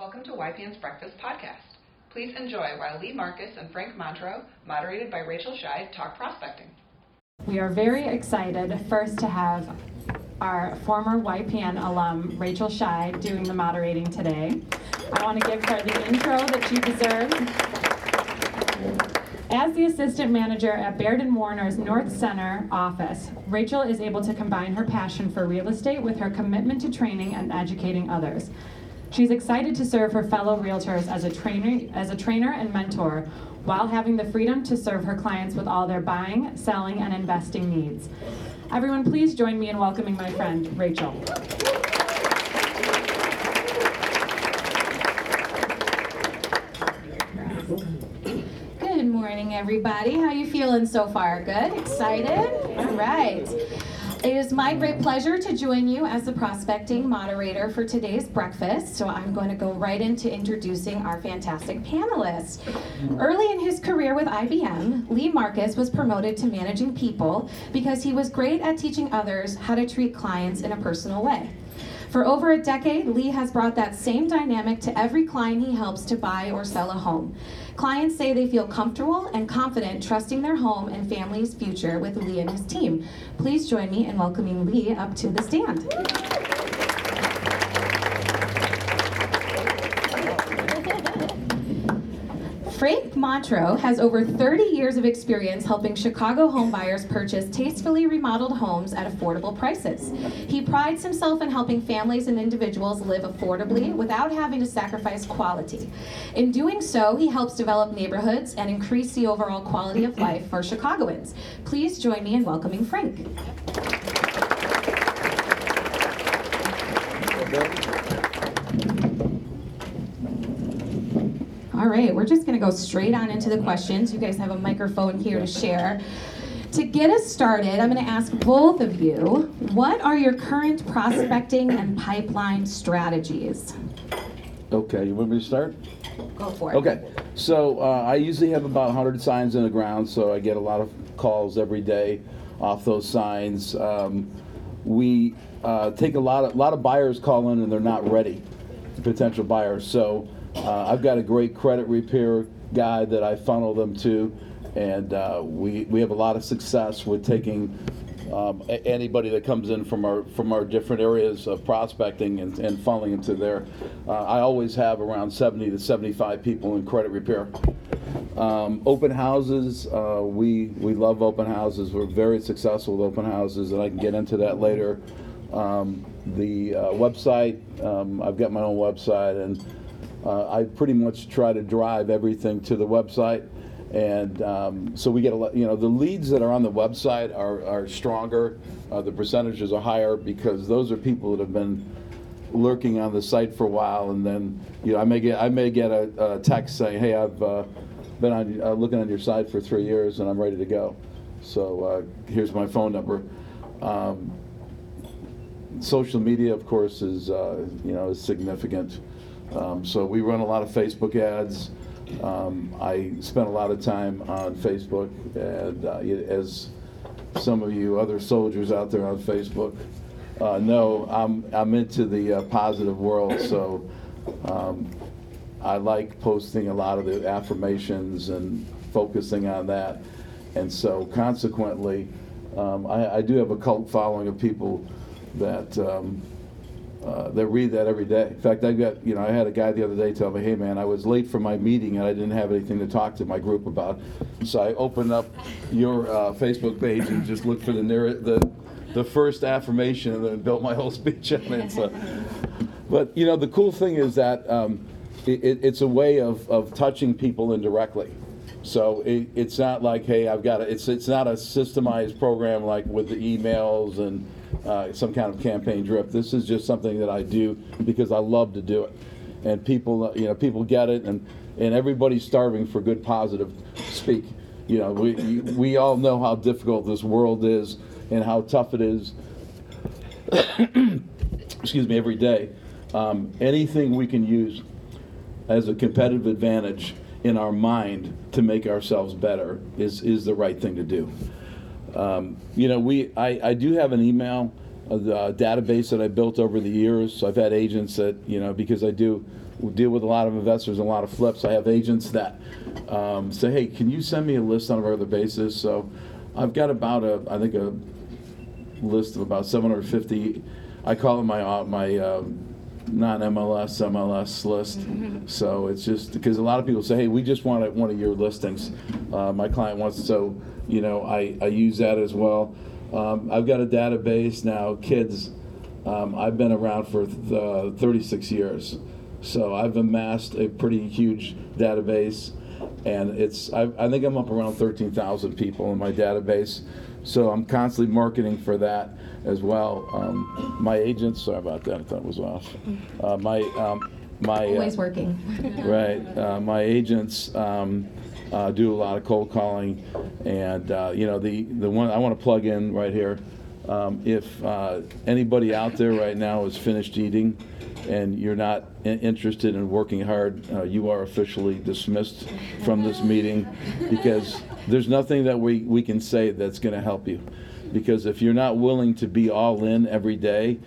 Welcome to YPN's Breakfast Podcast. Please enjoy while Lee Marcus and Frank Montro, moderated by Rachel Scheid, talk prospecting. We are very excited first to have our former YPN alum, Rachel Scheid, doing the moderating today. I want to give her the intro that she deserves. As the assistant manager at Baird and Warner's North Center office, Rachel is able to combine her passion for real estate with her commitment to training and educating others. She's excited to serve her fellow realtors as a trainer, as a trainer and mentor while having the freedom to serve her clients with all their buying, selling, and investing needs. Everyone, please join me in welcoming my friend, Rachel. Good morning, everybody. How you feeling so far? Good? Excited? All right. It is my great pleasure to join you as the prospecting moderator for today's breakfast. So I'm going to go right into introducing our fantastic panelists. Early in his career with IBM, Lee Marcus was promoted to managing people because he was great at teaching others how to treat clients in a personal way. For over a decade, Lee has brought that same dynamic to every client he helps to buy or sell a home. Clients say they feel comfortable and confident trusting their home and family's future with Lee and his team. Please join me in welcoming Lee up to the stand. Frank Montro has over 30 years of experience helping Chicago homebuyers purchase tastefully remodeled homes at affordable prices. He prides himself in helping families and individuals live affordably without having to sacrifice quality. In doing so, he helps develop neighborhoods and increase the overall quality of life for Chicagoans. Please join me in welcoming Frank. All right, we're just going to go straight on into the questions. You guys have a microphone here to share. To get us started, I'm going to ask both of you what are your current prospecting and pipeline strategies? Okay, you want me to start? Go for it. Okay, so uh, I usually have about 100 signs in the ground, so I get a lot of calls every day off those signs. Um, we uh, take a lot of lot of buyers call in and they're not ready, potential buyers. So uh, I've got a great credit repair guy that I funnel them to, and uh, we we have a lot of success with taking um, a- anybody that comes in from our from our different areas of prospecting and, and funneling into there. Uh, I always have around 70 to 75 people in credit repair. Um, open houses, uh, we we love open houses. We're very successful with open houses, and I can get into that later. Um, the uh, website, um, I've got my own website, and uh, I pretty much try to drive everything to the website. And um, so we get a lot, you know, the leads that are on the website are, are stronger, uh, the percentages are higher because those are people that have been lurking on the site for a while. And then, you know, I may get, I may get a, a text saying, hey, I've uh, been on, uh, looking on your site for three years and I'm ready to go. So uh, here's my phone number. Um, social media, of course, is uh, you know is significant. Um, so we run a lot of Facebook ads. Um, I spend a lot of time on Facebook, and uh, as some of you other soldiers out there on Facebook uh, know, I'm I'm into the uh, positive world. So um, I like posting a lot of the affirmations and focusing on that. And so consequently, um, I, I do have a cult following of people that um, uh, that read that every day. In fact, I got you know I had a guy the other day tell me, "Hey man, I was late for my meeting and I didn't have anything to talk to my group about." So I opened up your uh, Facebook page and just looked for the near the the first affirmation and then built my whole speech on it. So, but you know the cool thing is that um, it, it's a way of, of touching people indirectly. So it, it's not like, hey, I've got a, it's it's not a systemized program like with the emails and uh, some kind of campaign drip. This is just something that I do because I love to do it, and people you know people get it, and and everybody's starving for good positive speak. You know, we we all know how difficult this world is and how tough it is. excuse me, every day. Um, anything we can use as a competitive advantage in our mind to make ourselves better is, is the right thing to do. Um, you know, we I, I do have an email uh, database that I built over the years. So I've had agents that you know because I do deal with a lot of investors and a lot of flips. I have agents that um, say, "Hey, can you send me a list on a regular basis?" So I've got about a, I think a list of about 750. I call it my uh, my um, non-MLS MLS list. So it's just because a lot of people say, "Hey, we just want one of your listings." Uh, my client wants, so you know, I I use that as well. Um, I've got a database now, kids. Um, I've been around for th- uh, 36 years, so I've amassed a pretty huge database, and it's I, I think I'm up around 13,000 people in my database. So I'm constantly marketing for that as well. Um, my agents, sorry about that, I thought it was off. Uh, my um, my uh, Always working. Right. Uh, my agents um, uh, do a lot of cold calling, and uh, you know the the one I want to plug in right here. Um, if uh, anybody out there right now is finished eating, and you're not in- interested in working hard, uh, you are officially dismissed from this meeting because there's nothing that we, we can say that's going to help you. Because if you're not willing to be all in every day,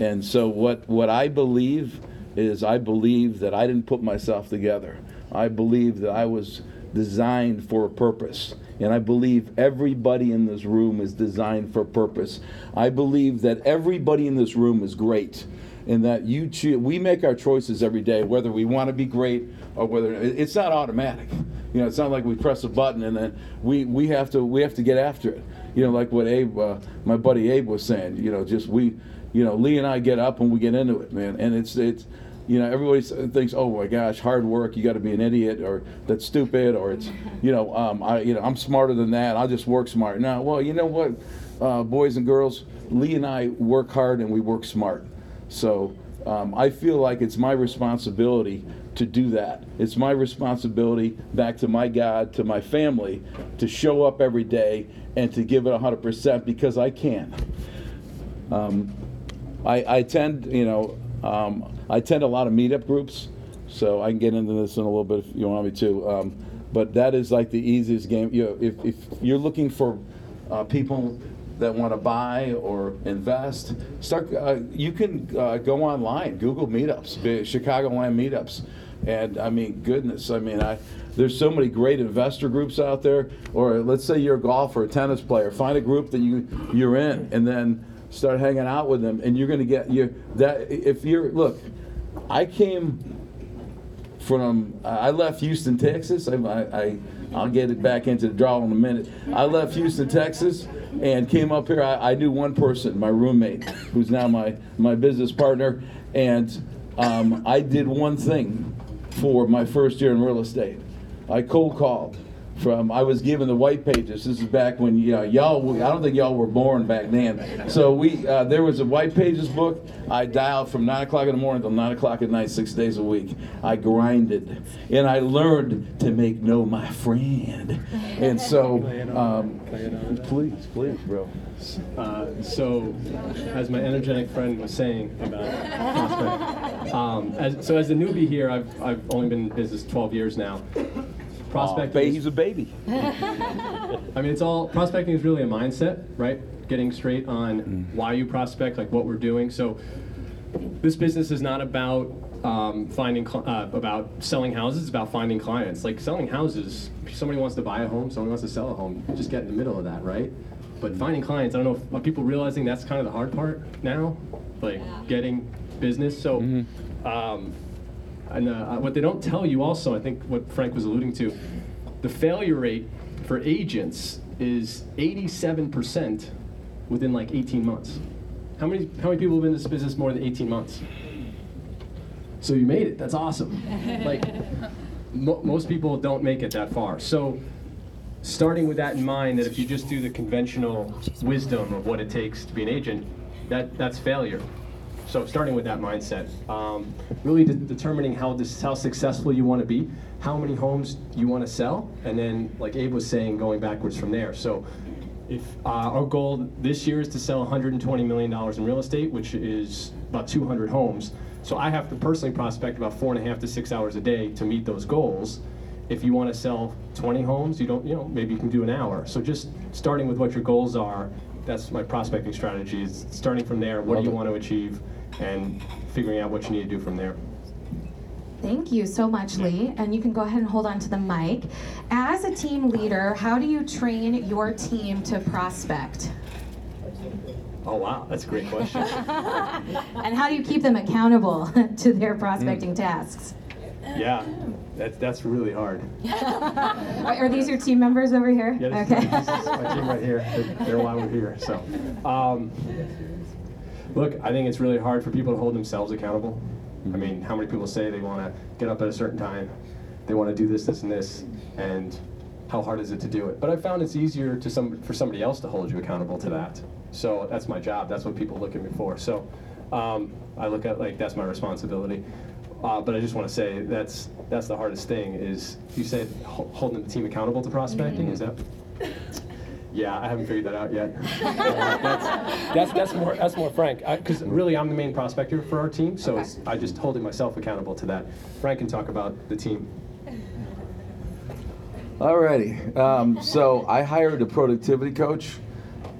and so what what I believe is I believe that I didn't put myself together. I believe that I was designed for a purpose. And I believe everybody in this room is designed for a purpose. I believe that everybody in this room is great. And that you choose, we make our choices every day, whether we want to be great or whether it's not automatic. You know, it's not like we press a button and then we, we have to we have to get after it. You know, like what Abe, uh, my buddy Abe was saying. You know, just we, you know, Lee and I get up and we get into it, man. And it's it's you know, everybody thinks, oh my gosh, hard work, you got to be an idiot, or that's stupid, or it's, you know, um, I, you know, I'm smarter than that. I'll just work smart. Now, well, you know what, uh, boys and girls, Lee and I work hard and we work smart. So um, I feel like it's my responsibility to do that. It's my responsibility back to my God, to my family, to show up every day and to give it 100% because I can. Um, I, I attend, you know, um, I attend a lot of meetup groups, so I can get into this in a little bit if you want me to. Um, but that is like the easiest game. You know, if, if you're looking for uh, people that want to buy or invest, start. Uh, you can uh, go online, Google meetups, Chicagoland meetups, and I mean, goodness, I mean, I there's so many great investor groups out there. Or let's say you're a golfer, a tennis player, find a group that you you're in, and then start hanging out with them, and you're going to get you that if you're look. I came from I left Houston, Texas. I, I I'll get it back into the draw in a minute. I left Houston, Texas, and came up here. I, I knew one person, my roommate, who's now my my business partner, and um, I did one thing for my first year in real estate. I cold called from I was given the white pages. This is back when you know, y'all. I don't think y'all were born back then. So we uh, there was a white pages book. I dialed from nine o'clock in the morning till nine o'clock at night, six days a week. I grinded, and I learned to make no my friend. And so, um, please, please, bro. Uh, so, as my energetic friend was saying about um, as, so as a newbie here, I've, I've only been in business 12 years now. Prospecting, Ba- is- he's a baby. I mean, it's all prospecting is really a mindset, right? Getting straight on why you prospect, like what we're doing. So, this business is not about um, finding cl- uh, about selling houses. It's about finding clients. Like selling houses, somebody wants to buy a home, someone wants to sell a home. You just get in the middle of that, right? But finding clients, I don't know if are people realizing that's kind of the hard part now, like getting business. So. Um, and uh, what they don't tell you also, I think what Frank was alluding to, the failure rate for agents is 87% within like 18 months. How many, how many people have been in this business more than 18 months? So you made it. That's awesome. like mo- most people don't make it that far. So starting with that in mind, that if you just do the conventional wisdom of what it takes to be an agent, that that's failure. So starting with that mindset, um, really de- determining how this, how successful you want to be, how many homes you want to sell, and then like Abe was saying, going backwards from there. So if uh, our goal this year is to sell 120 million dollars in real estate, which is about 200 homes. So I have to personally prospect about four and a half to six hours a day to meet those goals. If you want to sell 20 homes, you don't, you know, maybe you can do an hour. So just starting with what your goals are, that's my prospecting strategy. Is starting from there. What do you it. want to achieve, and figuring out what you need to do from there. Thank you so much, Lee. And you can go ahead and hold on to the mic. As a team leader, how do you train your team to prospect? Oh wow, that's a great question. And how do you keep them accountable to their prospecting tasks? yeah, that's that's really hard. Are, these your team members over here? Yeah, okay. is my team right here. They're, they're why we're here. So, um, look, I think it's really hard for people to hold themselves accountable. I mean, how many people say they want to get up at a certain time, they want to do this, this, and this, and how hard is it to do it? But I found it's easier to some for somebody else to hold you accountable to that. So that's my job. That's what people look at me for. So um, I look at like that's my responsibility. Uh, but I just want to say that's that's the hardest thing is you said ho- holding the team accountable to prospecting. Is that? Yeah, I haven't figured that out yet. that's, that's that's more that's more Frank because really I'm the main prospector for our team, so it's, I just holding myself accountable to that. Frank can talk about the team. Alrighty, um, so I hired a productivity coach,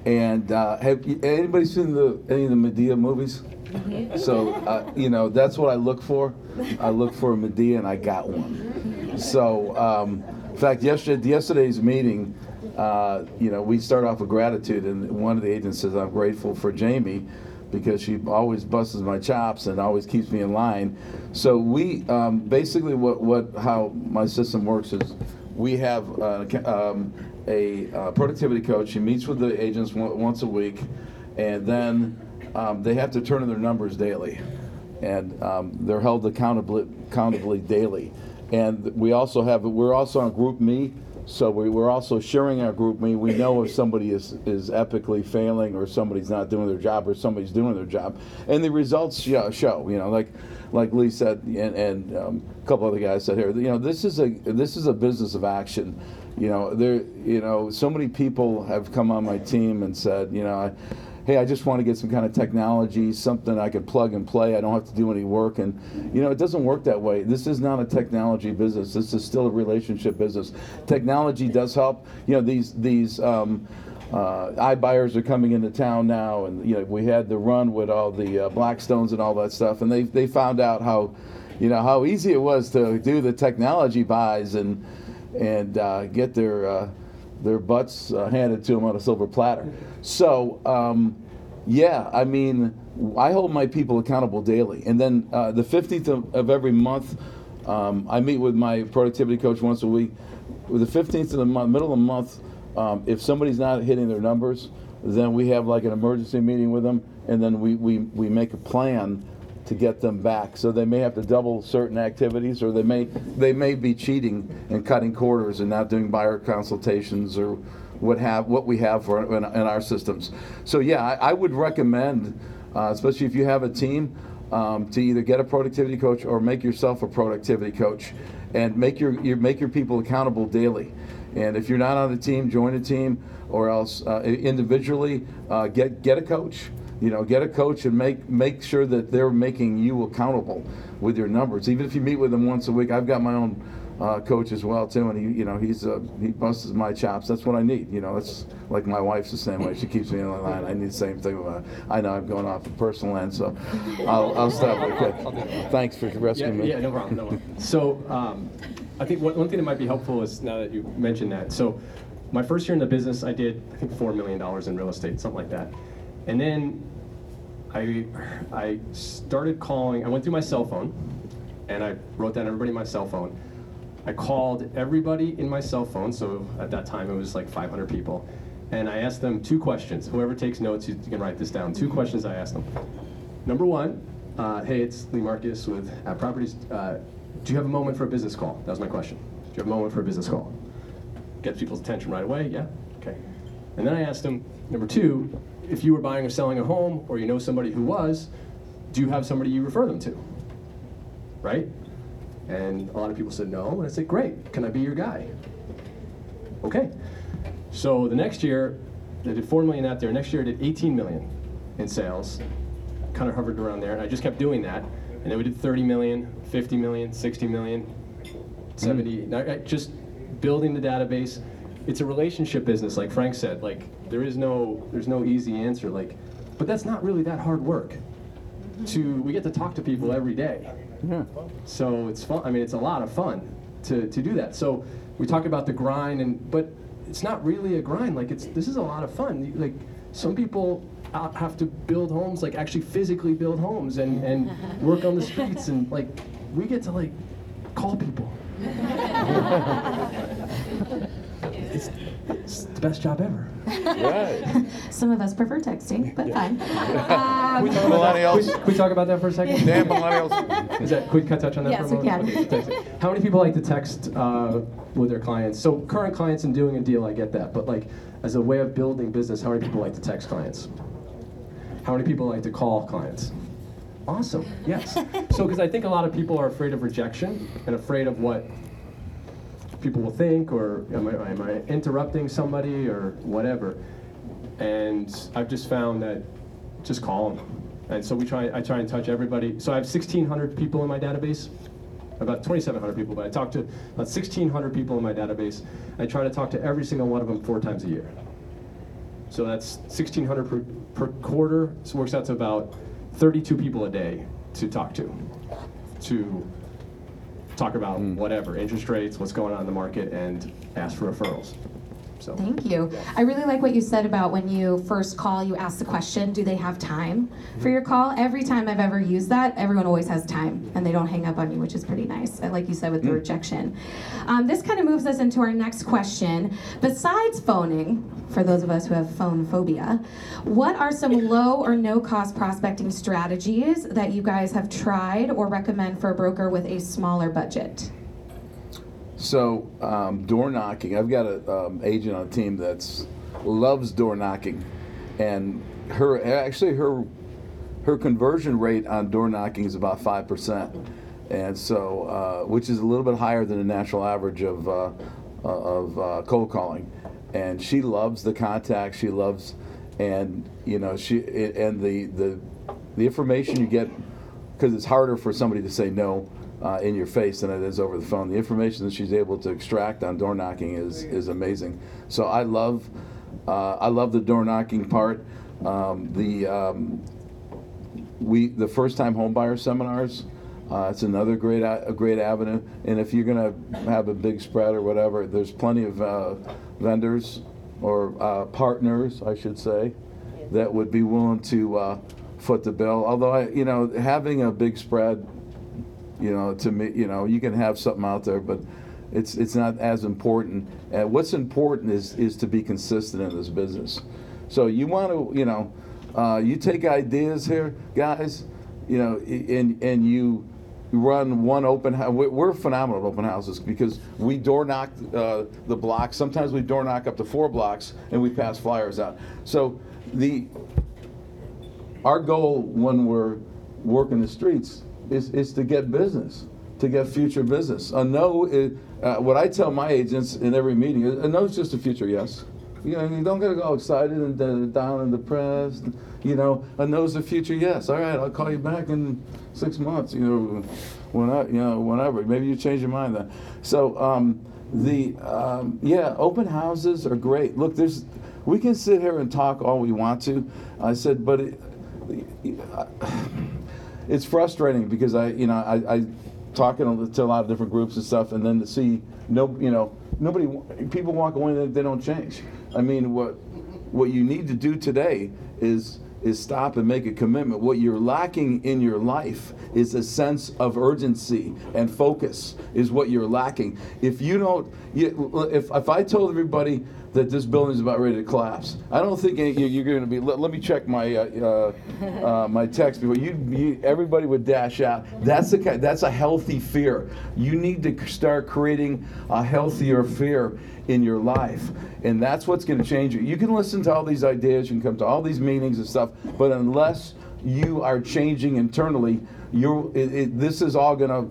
and uh, have you- anybody seen the any of the Madea movies? So uh, you know that's what I look for. I look for a Madea, and I got one. So um, in fact, yesterday yesterday's meeting, uh, you know, we start off with gratitude, and one of the agents says, "I'm grateful for Jamie." Because she always busts my chops and always keeps me in line. So we um, basically what, what how my system works is we have uh, um, a uh, productivity coach. She meets with the agents once a week, and then um, they have to turn in their numbers daily, and um, they're held accountably, accountably daily. And we also have we're also on GroupMe, so we, we're also sharing our GroupMe. We know if somebody is is epically failing, or somebody's not doing their job, or somebody's doing their job, and the results show. show you know, like like Lee said, and, and um, a couple other guys said here, you know, this is a this is a business of action. You know, there, you know, so many people have come on my team and said, you know, I, hey, I just want to get some kind of technology, something I could plug and play. I don't have to do any work, and you know, it doesn't work that way. This is not a technology business. This is still a relationship business. Technology does help. You know, these these. Um, uh, are coming into town now, and you know we had the run with all the uh, Blackstones and all that stuff, and they they found out how, you know, how easy it was to do the technology buys and and uh, get their uh, their butts uh, handed to them on a silver platter. So. Um, yeah, I mean, I hold my people accountable daily, and then uh, the 15th of, of every month, um, I meet with my productivity coach once a week. With the 15th of the month, middle of the month, um, if somebody's not hitting their numbers, then we have like an emergency meeting with them, and then we, we, we make a plan to get them back. So they may have to double certain activities, or they may they may be cheating and cutting quarters and not doing buyer consultations or what have what we have for in, in our systems. So yeah, I, I would recommend, uh, especially if you have a team, um, to either get a productivity coach or make yourself a productivity coach, and make your, your make your people accountable daily. And if you're not on the team, join a team, or else uh, individually uh, get get a coach. You know, get a coach and make make sure that they're making you accountable with your numbers. Even if you meet with them once a week, I've got my own uh, coach as well too, and he you know he's uh, he busts my chops. That's what I need. You know, that's like my wife's the same way. She keeps me in line. I need the same thing. Uh, I know I'm going off the personal end, so I'll, I'll stop. Okay. Thanks for Yeah, rescuing me. yeah, no problem. No problem. So um, I think one, one thing that might be helpful is now that you mentioned that. So my first year in the business, I did I think four million dollars in real estate, something like that, and then I I started calling. I went through my cell phone, and I wrote down everybody in my cell phone. I called everybody in my cell phone. So at that time, it was like 500 people, and I asked them two questions. Whoever takes notes, you, can write this down. Two questions I asked them. Number one, uh, hey, it's Lee Marcus with @properties. Uh, do you have a moment for a business call? That was my question. Do you have a moment for a business call? Gets people's attention right away. Yeah. Okay. And then I asked them, number two, if you were buying or selling a home, or you know somebody who was, do you have somebody you refer them to? Right? And a lot of people said no. And I said, great. Can I be your guy? Okay. So the next year, they did four million out there. Next year, I did 18 million in sales. Kind of hovered around there, and I just kept doing that. And then we did 30 million, 50 million, 60 million, 70. Mm. Now, I- uh, Just building the database. It's a relationship business, like Frank said. Like there is no, there's no easy answer. Like, but that's not really that hard work. To we get to talk to people every day, Yeah. So it's fun. I mean, it's a lot of fun to, to do that. So we talk about the grind, and but it's not really a grind. Like it's this is a lot of fun. Like some people have to build homes, like actually physically build homes and and work on the streets, and like we get to like call people. it's, it's the best job ever. Right. Some of us prefer texting, but fine. Can we Um, talk about that? Millennials. Can we, we talk about that for a second? Damn millennials. Is that, can we touch on that Yes, for a we moment? can. Okay, text. How many people like to text uh, with their clients? So current clients and doing a deal, I get that. But like, as a way of building business, how many people like to text clients? How many people like to call clients? Awesome, yes. So, because I think a lot of people are afraid of rejection and afraid of what people will think, or am I, am I interrupting somebody, or whatever. And I've just found that just call them. And so we try. I try and touch everybody. So I have 1,600 people in my database, about 2,700 people, but I talk to about 1,600 people in my database. I try to talk to every single one of them four times a year. So that's 1,600 per, per quarter. So it works out to about 32 people a day to talk to, to talk about whatever interest rates, what's going on in the market, and ask for referrals. So. Thank you. I really like what you said about when you first call, you ask the question, do they have time for your call? Every time I've ever used that, everyone always has time and they don't hang up on you, which is pretty nice. And Like you said with the rejection. Um, this kind of moves us into our next question. Besides phoning, for those of us who have phone phobia, what are some low or no cost prospecting strategies that you guys have tried or recommend for a broker with a smaller budget? So um, door knocking. I've got an um, agent on a team that's loves door knocking, and her actually her her conversion rate on door knocking is about five percent, and so uh, which is a little bit higher than the national average of uh, uh, of uh, cold calling, and she loves the contact. She loves, and you know she and the the the information you get because it's harder for somebody to say no uh, in your face than it is over the phone. The information that she's able to extract on door knocking is is amazing. So I love uh, I love the door knocking part. Um, the um, we the first time home buyer seminars. Uh, it's another great a, great avenue. And if you're gonna have a big spread or whatever, there's plenty of uh, vendors or uh, partners, I should say, that would be willing to uh, foot the bill. Although I, you know, having a big spread, you know, to me, you know, you can have something out there, but it's it's not as important. Uh, what's important is is to be consistent in this business. So you want to, you know, uh, you take ideas here, guys, you know, and and you run one open house. We're phenomenal at open houses because we door knock uh, the blocks. Sometimes we door knock up to four blocks and we pass flyers out. So the our goal when we're working the streets is, is to get business, to get future business. A no, is, uh, what I tell my agents in every meeting, is a no is just a future yes. You know, you don't get to go excited and uh, down and depressed. You know, a no's a future yes. All right, I'll call you back in six months. You know, when I, you know, whenever. Maybe you change your mind then. So um, the um, yeah, open houses are great. Look, there's we can sit here and talk all we want to. I said, but it, it's frustrating because I, you know, I, I talking to a lot of different groups and stuff, and then to see no, you know, nobody, people walk away and they don't change. I mean, what what you need to do today is is stop and make a commitment. What you're lacking in your life is a sense of urgency and focus is what you're lacking. If you don't, if if I told everybody that this building is about ready to collapse, I don't think you're going to be. Let, let me check my uh, uh, uh, my text before you, you. Everybody would dash out. That's a that's a healthy fear. You need to start creating a healthier fear in your life. And that's what's going to change you. You can listen to all these ideas, you can come to all these meetings and stuff, but unless you are changing internally, you're, it, it, this is all going to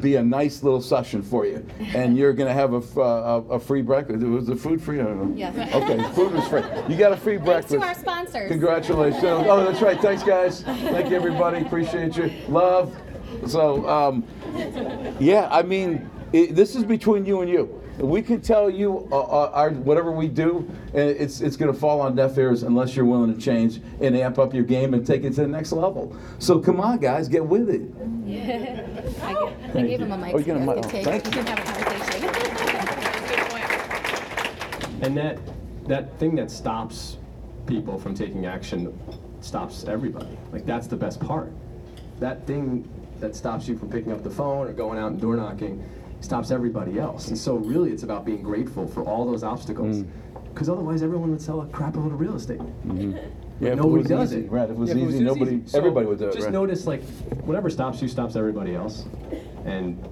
be a nice little session for you. And you're going to have a, f- uh, a, a free breakfast. It was the food free? I don't know. Okay, food was free. You got a free breakfast. to our sponsors. Congratulations. Oh, that's right. Thanks, guys. Thank you, everybody. Appreciate you. Love. So, um, yeah, I mean, it, this is between you and you. We can tell you uh, uh, our whatever we do, and it's it's going to fall on deaf ears unless you're willing to change and amp up your game and take it to the next level. So come on, guys, get with it. Yeah. I, gave- I gave him a mic. Oh, you got a so you mic. can Oh, take thank it. You can have a conversation. Good. And that that thing that stops people from taking action stops everybody. Like that's the best part. That thing that stops you from picking up the phone or going out and door knocking stops everybody else. And so really it's about being grateful for all those obstacles. Mm. Because otherwise everyone would sell a crap load of real estate. Mm-hmm. Yeah, if it nobody was does easy, it. right, if it was Yeah, easy, just nobody- So everybody would do it, Just right. notice like whatever stops you stops everybody else. And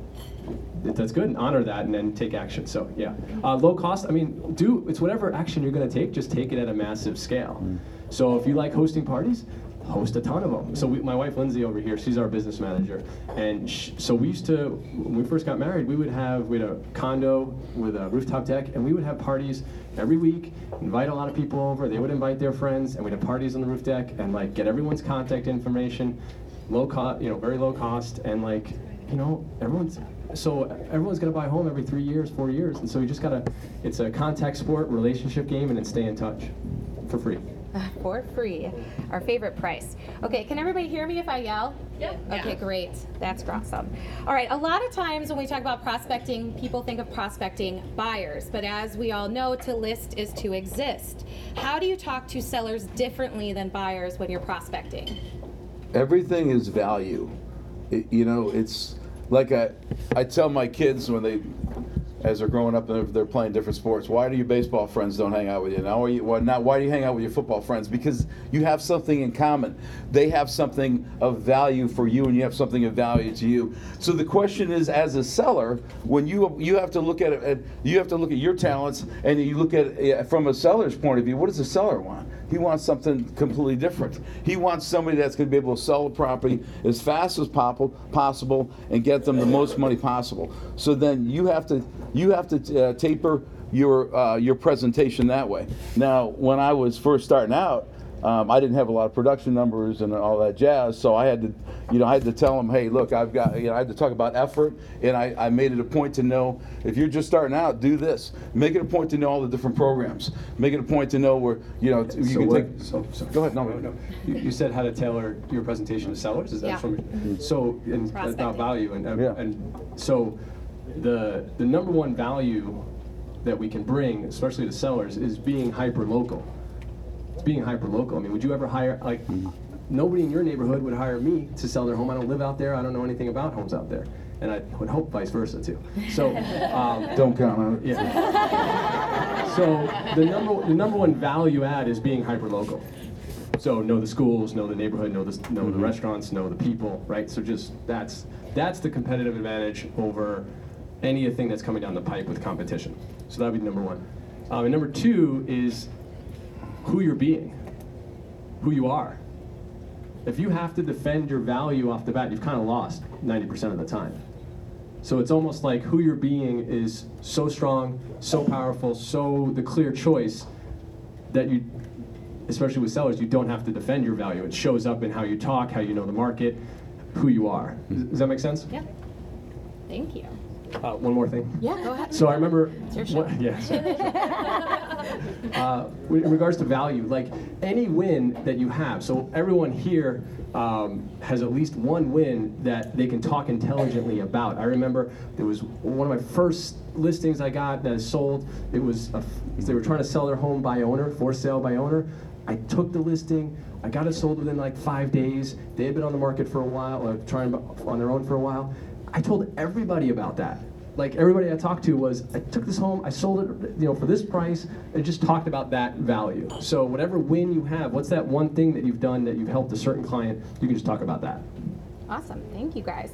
th- that's good. And honor that and then take action. So yeah. Uh, low cost, I mean, do it's whatever action you're gonna take, just take it at a massive scale. Mm. So if you like hosting parties, host a ton of them. So we, my wife Lindsay over here, she's our business manager, and sh- so we used to when we first got married, we would have we had a condo with a rooftop deck, and we would have parties every week, invite a lot of people over. They would invite their friends, and we'd have parties on the roof deck, and like get everyone's contact information, low cost, you know, very low cost, and like you know everyone's. So everyone's gonna buy a home every three years, four years, and so you just gotta. It's a contact sport, relationship game, and then stay in touch, for free. For free. Our favorite price. Okay, can everybody hear me if I yell? Yep. Okay, Yeah. great. That's awesome. All right, a lot of times when we talk about prospecting, people think of prospecting buyers, but as we all know, to list is to exist. How do you talk to sellers differently than buyers when you're prospecting? everything is value. It- you know, it's like I, I tell my kids when they, as they're growing up and they're, playing different sports, why do your baseball friends don't hang out with you? Now, why? Why do you hang out with your football friends? Because you have something in common. They have something of value for you, and you have something of value to you. So the question is, as a seller, when you you have to look at it, you have to look at your talents, and you look at it from a seller's point of view. What does the seller want? He wants something completely different. He wants somebody that's going to be able to sell the property as fast as pop- possible and get them the most money possible. So then you have to you have to uh, taper your uh, your presentation that way. Now, when I was first starting out, um, I didn't have a lot of production numbers and all that jazz, so I had to, you know, I had to tell them, hey, look, I've got, you know, I had to talk about effort, and I, I made it a point to know if you're just starting out, do this. Make it a point to know all the different programs. Make it a point to know where, you know, you So can what- take. so- so- Go ahead. No, no. You, you said how to tailor your presentation to sellers. Is that Yeah. from? So and about value and and, Yeah. and so the the number one value that we can bring, especially to sellers, is being hyper local. It's being hyper local. I mean, would you ever hire like? Nobody in your neighborhood would hire me to sell their home. I don't live out there. I don't know anything about homes out there, and I would hope vice versa too. So. Um, Don't count on it. yeah. So the number the number one value add is being hyper local. So know the schools, know the neighborhood, know the know the restaurants, know the people, right? So just that's that's the competitive advantage over anything that's coming down the pipe with competition. So that would be number one. Um, and number two is who you're being, who you are. If you have to defend your value off the bat, you've kind of lost 90% of the time. So it's almost like who you're being is so strong, so powerful, so the clear choice that you, especially with sellers, you don't have to defend your value. It shows up in how you talk, how you know the market, who you are. Does, does that make sense? Yeah. Thank you. Uh, one more thing. Yeah, go ahead. So I remember. your show. What, yes. uh, in regards to value, like any win that you have, so everyone here um, has at least one win that they can talk intelligently about. I remember there was one of my first listings I got that I sold. It was a, they were trying to sell their home by owner, for sale by owner. I took the listing. I got it sold within like five days. They had been on the market for a while, or trying on their own for a while. I told everybody about that. Like everybody I talked to was, I took this home, I sold it, you know, for this price, and just talked about that value. So whatever win you have, what's that one thing that you've done that you've helped a certain client? You can just talk about that. Awesome. Thank you guys.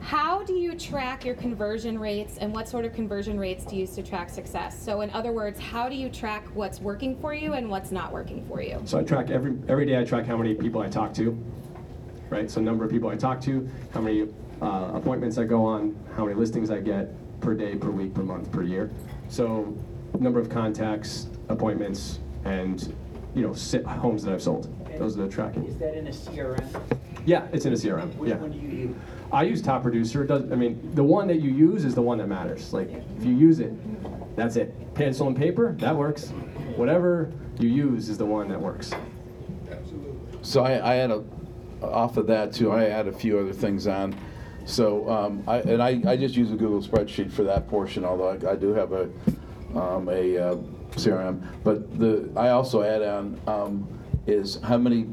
How do you track your conversion rates and what sort of conversion rates do you use to track success? So, in other words, how do you track what's working for you and what's not working for you? So I track every every day. I track how many people I talk to, right? So number of people I talk to, how many uh, appointments I go on, how many listings I get per day, per week, per month, per year. So number of contacts, appointments, and you know sit, homes that I've sold. Those are the tracking. Is that in a CRM? Yeah, it's in a CRM. Which yeah. one do you use? I use Top Producer. It does. I mean, the one that you use is the one that matters. Like, if you use it, that's it. Pencil and paper, that works. Whatever you use is the one that works. Absolutely. So I, I had a, off of that too, I add a few other things on. So, um, I, and I, I just use a Google spreadsheet for that portion, although I, I do have a, um, a uh, CRM. But the, I also add on, um, is how many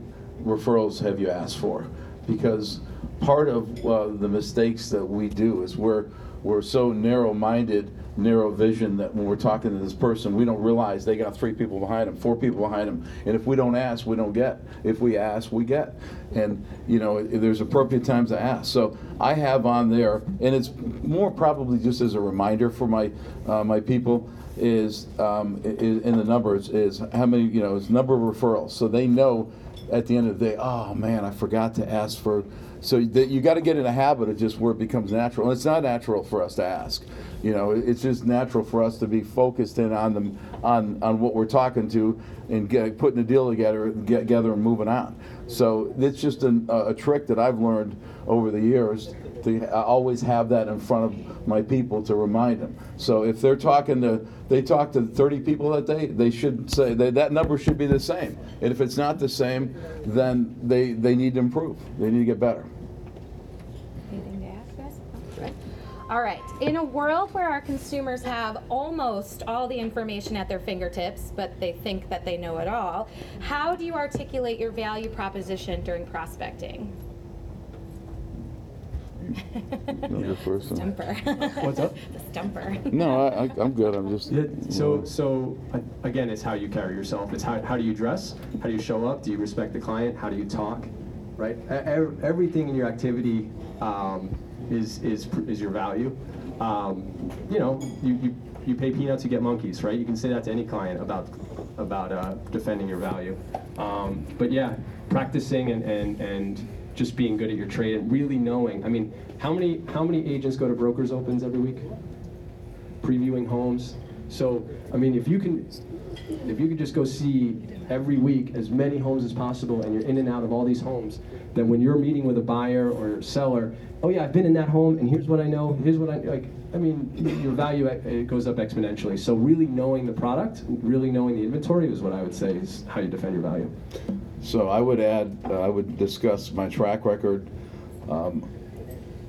referrals have you asked for? Because part of, uh, the mistakes that we do is we're, we're so narrow-minded, narrow vision that when we're talking to this person, we don't realize they got three people behind them, four people behind them. And if we don't ask, we don't get. If we ask, we get. And, you know, there's appropriate times to ask. So I have on there, and it's more probably just as a reminder for my, uh, my people, is, um, i- i- in the numbers, is how many, you know, is number of referrals. So they know at the end of the day, oh man, I forgot to ask for. So that you got to get in a habit of just where it becomes natural, and it's not natural for us to ask. You know, it's just natural for us to be focused in on them, on on what we're talking to, and get, putting a deal together, get together, and moving on. So it's just an, a, a trick that I've learned over the years to always have that in front of my people to remind them. So if they're talking to, they talk to 30 people that day, they should say they, that number should be the same. And if it's not the same, then they they need to improve. They need to get better. Anything to ask us? All right. In a world where our consumers have almost all the information at their fingertips, but they think that they know it all, how do you articulate your value proposition during prospecting? You're the. Stumper. What's up? The stumper. No, I, I, I'm good. I'm just. Yeah, so, so uh, again, it's how you carry yourself. It's how, how do you dress? How do you show up? Do you respect the client? How do you talk? Right? E- ev- Everything in your activity um, is, is, pr- is your value. Um, you know, you, you, you pay peanuts, you get monkeys, right? You can say that to any client about, about uh, defending your value. Um, but yeah, practicing and, and, and just being good at your trade and really knowing. I mean, how many, how many agents go to brokers' opens every week? previewing homes. So, I mean, if you can, if you could just go see every week as many homes as possible, and you're in and out of all these homes, then when you're meeting with a buyer or seller, oh yeah, I've been in that home, and here's what I know. Here's what I like. I mean, your value uh, it goes up exponentially. So, really knowing the product, really knowing the inventory, is what I would say is how you defend your value. So I would add, uh, I would discuss my track record, um,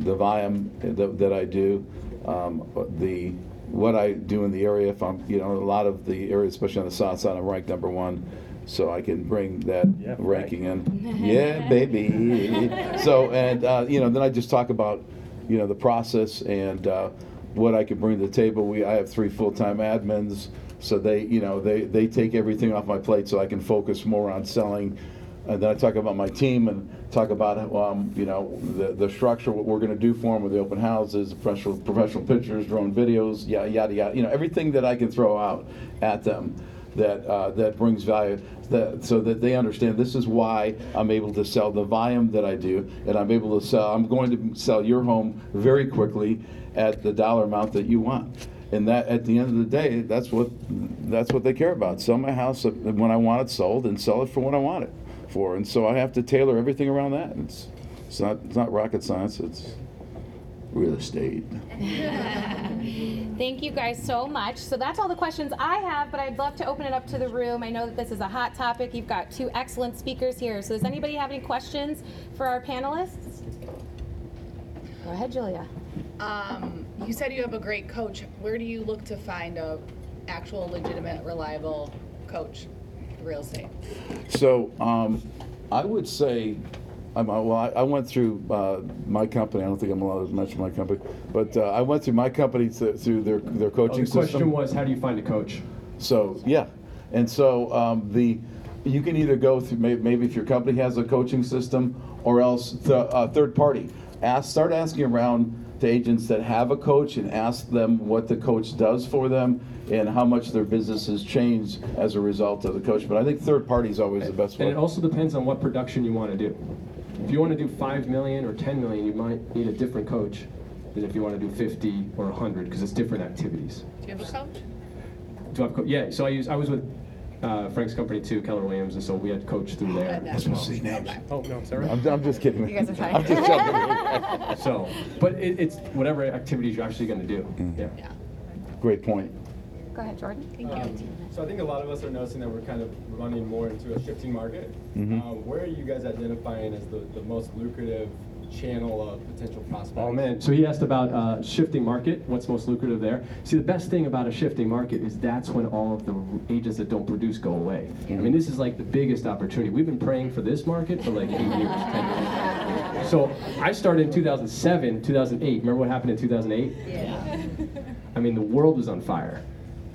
the volume that, that I do, um, the what I do in the area. If I'm, you know, a lot of the areas, especially on the south side, I'm ranked number one, so I can bring that Yeah, ranking in. Yeah, baby. so and uh, you know, then I just talk about, you know, the process and uh, what I can bring to the table. We I have three full-time admins, so they, you know, they they take everything off my plate, so I can focus more on selling. And then I talk about my team and talk about, um, you know, the, the structure, what we're gonna do for them with the open houses, professional, professional pictures, drone videos, yada, yada, yada, you know, everything that I can throw out at them that, uh, that brings value, that, so that they understand this is why I'm able to sell the volume that I do, and I'm able to sell, I'm going to sell your home very quickly at the dollar amount that you want. And that, at the end of the day, that's what, that's what they care about. Sell my house when I want it sold and sell it for what I want it for. And so I have to tailor everything around that. It's, it's not, it's not rocket science, it's real estate. Thank you guys so much. So that's all the questions I have, but I'd love to open it up to the room. I know that this is a hot topic. You've got two excellent speakers here. So does anybody have any questions for our panelists? Go ahead, Julia. Um, you said you have a great coach. Where do you look to find a actual, legitimate, reliable coach for real estate? So um, I would say, I'm, uh, well, I, I went through uh, my company. I don't think I'm allowed to mention my company, but uh, I went through my company th- through their their Oh, coaching the question system. was, how do you find a coach? So yeah, and so um, the you can either go through may- maybe if your company has a coaching system or else the uh, third party. Ask start asking around to agents that have a coach and ask them what the coach does for them and how much their business has changed as a result of the coach. But I think third party is always the best And way. it also depends on what production you want to do. If you want to do 5 million or 10 million, you might need a different coach than if you want to do 50 or 100 because it's different activities. Do you have a coach? Do I have co- yeah, so I use I was with uh, Frank's company too, Keller Williams, and so we had coach through there. That's as well. see names. Oh no, is that right? I'm, I'm just kidding. You guys are fine. I'm just joking. So, but it, it's whatever activities you're actually going to do. Yeah. Yeah. Great point. Go ahead, Jordan. Thank Um, you. So I think a lot of us are noticing that we're kind of running more into a shifting market. Mhm. Um, where are you guys identifying as the, the most lucrative channel of potential prospects? Oh man, so he asked about uh, shifting market, what's most lucrative there. See, the best thing about a shifting market is that's when all of the agents that don't produce go away. I mean, this is like the biggest opportunity. We've been praying for this market for like eight years, 10 years. So I started in 2007, 2008. Remember what happened in 2008? Yeah. I mean, the world was on fire.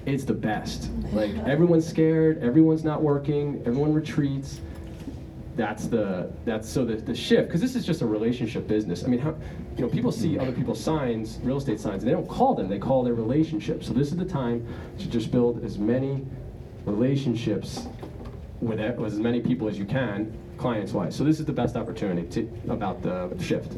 It's the best. Like everyone's scared, everyone's not working, everyone retreats. That's the that's so the, the shift because this is just a relationship business. I mean, how you know people see other people's signs, real estate signs, and they don't call them; they call their relationships. So this is the time to just build as many relationships with it- with as many people as you can, clients wise. So this is the best opportunity to, about the shift.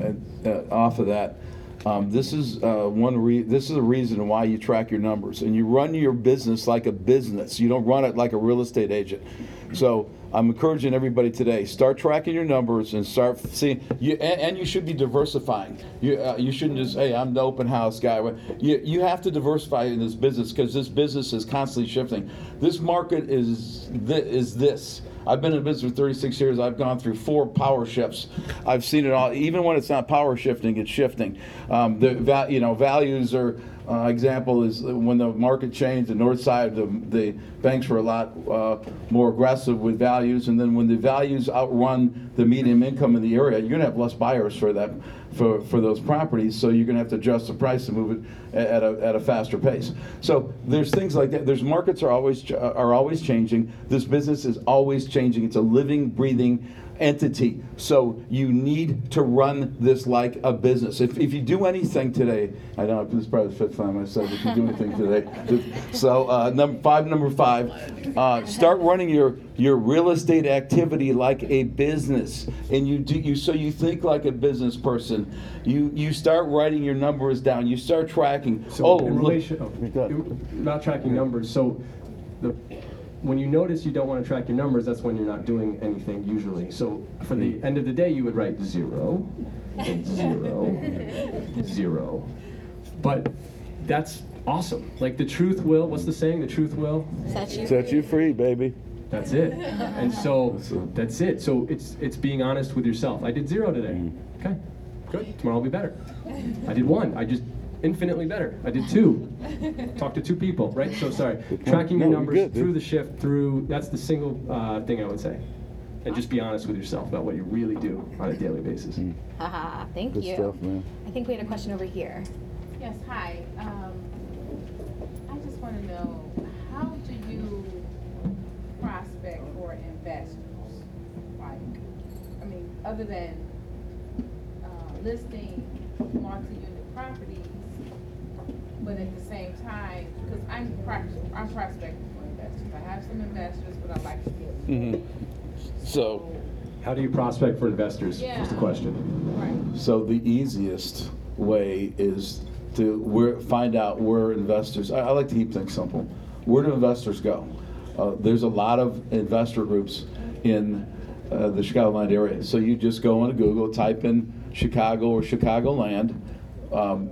And, uh, off of that, um, this is uh, one re- this is a reason why you track your numbers and you run your business like a business. You don't run it like a real estate agent. So I'm encouraging everybody today: start tracking your numbers and start seeing. You and, and you should be diversifying. You uh, you shouldn't just hey I'm the open house guy. You you have to diversify in this business because this business is constantly shifting. This market is thi- is this. I've been in business for 36 years. I've gone through four power shifts. I've seen it all. Even when it's not power shifting, it's shifting. Um, the you know values are. Uh, example is when the market changed, the north side, the, the banks were a lot uh, more aggressive with values, and then when the values outrun the median income in the area, you're gonna have less buyers for that, for, for those properties. So you're gonna have to adjust the price and move it at a, at a faster pace. So there's things like that. There's markets are always are always changing. This business is always changing. It's a living, breathing entity. So you need to run this like a business. If, if you do anything today, I don't know if this is probably the fifth time I said if you do anything today. So uh, number five, number five, uh, start running your your real estate activity like a business, and you do you so you think like a business person. You you start writing your numbers down. You start tracking. So oh, in look- relation, oh, ahead. in- about tracking numbers. So the when you notice you don't want to track your numbers, that's when you're not doing anything usually. So for the end of the day, you would write zero, and zero, zero. But that's awesome. Like the truth will. What's the saying? The truth will. Set you Set you free, baby. That's it. And so that's it. So it's it's being honest with yourself. I did zero today. Mm. Okay, good. Tomorrow I'll be better. I did one. I just infinitely better. I did two. Talked to two people. Right. So sorry. Tracking your No, you're numbers good, through the shift. Through that's the single uh, thing I would say. And just be honest with yourself about what you really do on a daily basis. Haha, thank Good you. stuff, man. I think we had a question over here. Yes, hi. Um, I just want to know, how do you prospect for investors? Like, I mean, other than, uh, listing multi-unit properties, but at the same time, because I'm pros- I'm prospecting for investors. I have some investors, but I like to get. Mhm. So. How do you prospect for investors? Was the Yeah. question. Right. So the easiest way is to where, find out where investors. I, I like to keep things simple. Where do investors go? Uh, there's a lot of investor groups in uh, the Chicagoland area. So you just go into Google, type in Chicago or Chicagoland. Um,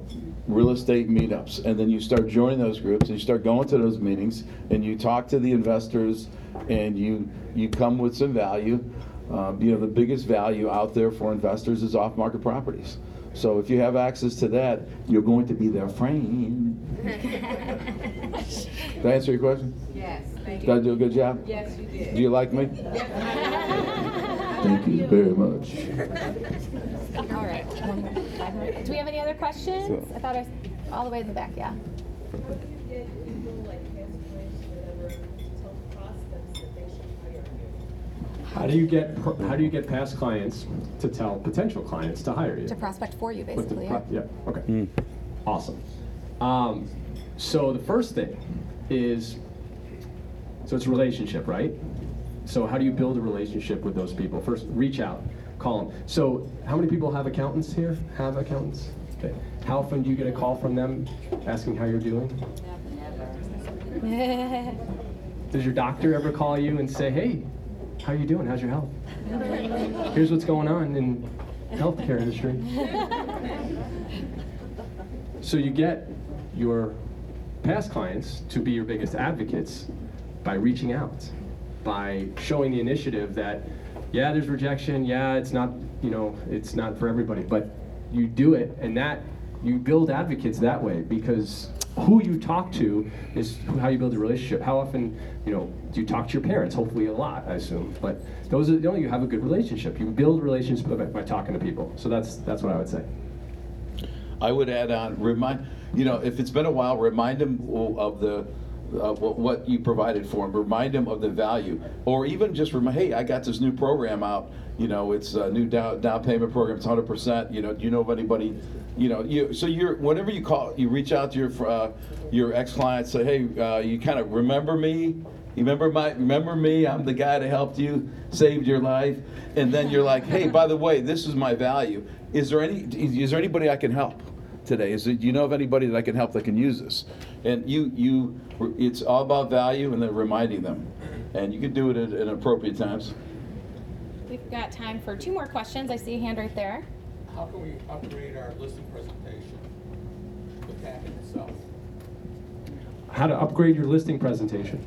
real estate meetups. And then you start joining those groups and you start going to those meetings and you talk to the investors and you you come with some value. Um, you know the biggest value out there for investors is off market properties. So if you have access to that you're going to be their friend. Did i answer your question? Yes, thank did i do a good job? Yes, you did. do you like me? Thank you very much. All right. One five more. Do we have any other questions? So- I thought I, all the way in the back, yeah. How do you get pro- how do you get past clients to tell potential clients to hire you? To prospect for you, With the basically. pro- yeah. Okay. Awesome. Um, so the first thing is, so it's a relationship, right? So how do you build a relationship with those people? First, reach out, call them. So how many people have accountants here? Have accountants? Okay. How often do you get a call from them asking how you're doing? Never. Does your doctor ever call you and say, hey, how are you doing? How's your health? Here's what's going on in healthcare industry. So you get your past clients to be your biggest advocates by reaching out, by showing the initiative that, yeah, there's rejection, yeah, it's not, you know, it's not for everybody, but you do it, and that you build advocates that way because who you talk to is how you build a relationship. How often, you know, do you talk to your parents? Hopefully a lot, I assume. But those are, you know, you have a good relationship. You build relationships by, by talking to people. So that's that's what I would say. I would add on, remind, you know, if it's been a while, remind them of the, uh, what you provided for them. Remind them of the value, or even just remind, hey, I got this new program out. You know, it's a new down, down payment program. It's 100. percent You know, do you know of anybody? You know, you so you're whenever you call, you reach out to your uh, your ex client, say, hey, uh, you kind of remember me. You remember my remember me? I'm the guy that helped you, saved your life, and then you're like, hey, by the way, this is my value. Is there any? Is there anybody I can help? Today is it, do you know of anybody that I can help that can use this? And you, you, it's all about value and then reminding them. And you can do it at, at appropriate times. We've got time for two more questions. I see a hand right there. How can we upgrade our listing presentation, the packet itself? How to upgrade your listing presentation.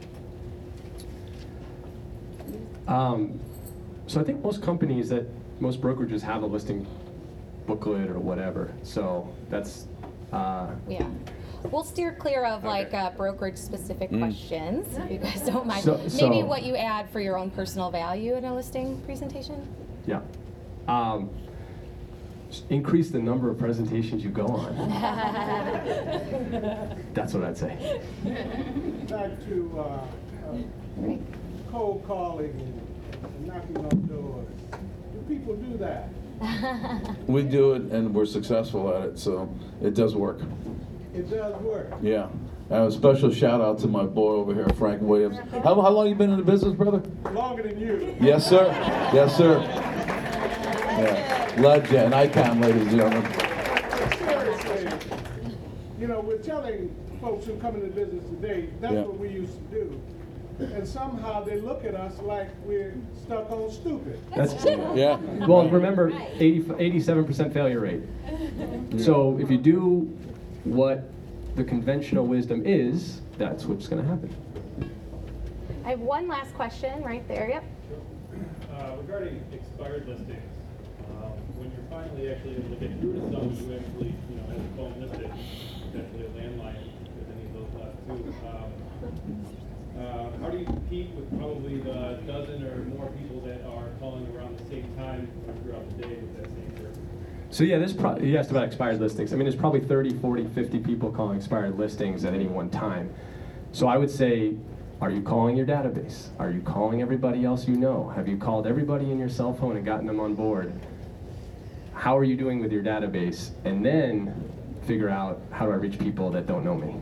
Um, so I think most companies that most brokerages have a listing booklet or whatever. So that's uh, Yeah. We'll steer clear of like uh, brokerage specific questions, if you guys don't mind. So- Maybe so- what you add for your own personal value in a listing presentation? yeah. Um, s- increase the number of presentations you go on. That's what I'd say. Back to uh, uh, cold calling and- and knocking on doors. Do people do that? We do it and we're successful at it, so it does work. It does work. Yeah. Uh, a special shout out to my boy over here, Frank Williams. How, how long you been in the business, brother? Longer than you. Yes, sir. Yes, sir. Yeah. Legend, icon, ladies and gentlemen. Seriously, you know, we're telling folks who come into business today, that's Yeah. what we used to do. And somehow they look at us like we're stuck on stupid. That's true. Yeah. Well, remember, 80, 87% failure rate. So if you do what the conventional wisdom is, that's what's going to happen. I have one last question right there. Yep. Uh, regarding expired listings, um, when you're finally actually able to get through to someone who actually, you know, has a phone listed, potentially a landline, with any of those last two, um, uh, how do you compete with probably the dozen or more people that are calling around the same time throughout the day with that same person? So yeah, there's probably, you asked about expired listings. I mean, there's probably 30, 40, 50 people calling expired listings at any one time. So I would say, are you calling your database? Are you calling everybody else you know? Have you called everybody in your cell phone and gotten them on board? How are you doing with your database? And then figure out, how do I reach people that don't know me?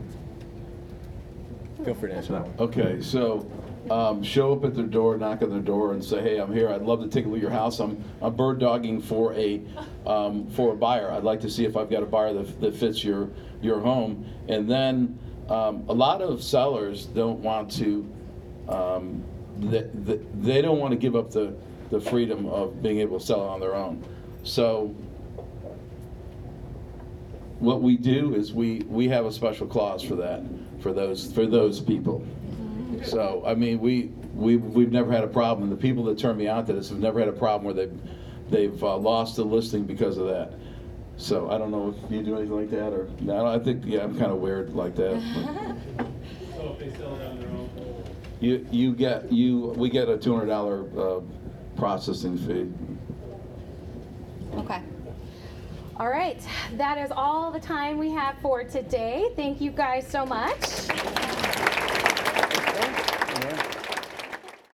Feel free to answer that one. Okay, so um, show up at their door, knock on their door, and say, "Hey, I'm here. I'd love to take a look at your house. I'm I'm bird dogging for a um, for a buyer. I'd like to see if I've got a buyer that, that fits your your home." And then um, a lot of sellers don't want to. Um, they, they, they don't want to give up the the freedom of being able to sell on their own. So what we do is we we have a special clause for that for those for those people. So I mean we we we've never had a problem. The people that turn me on to this have never had a problem where they've they've uh, lost a listing because of that. So I don't know if you do anything like that or no. I think yeah I'm kind of weird like that. So if they sell it on their own, You you get you we get a two hundred dollar uh, processing fee. Okay. All right. That is all the time we have for today. Thank you guys so much.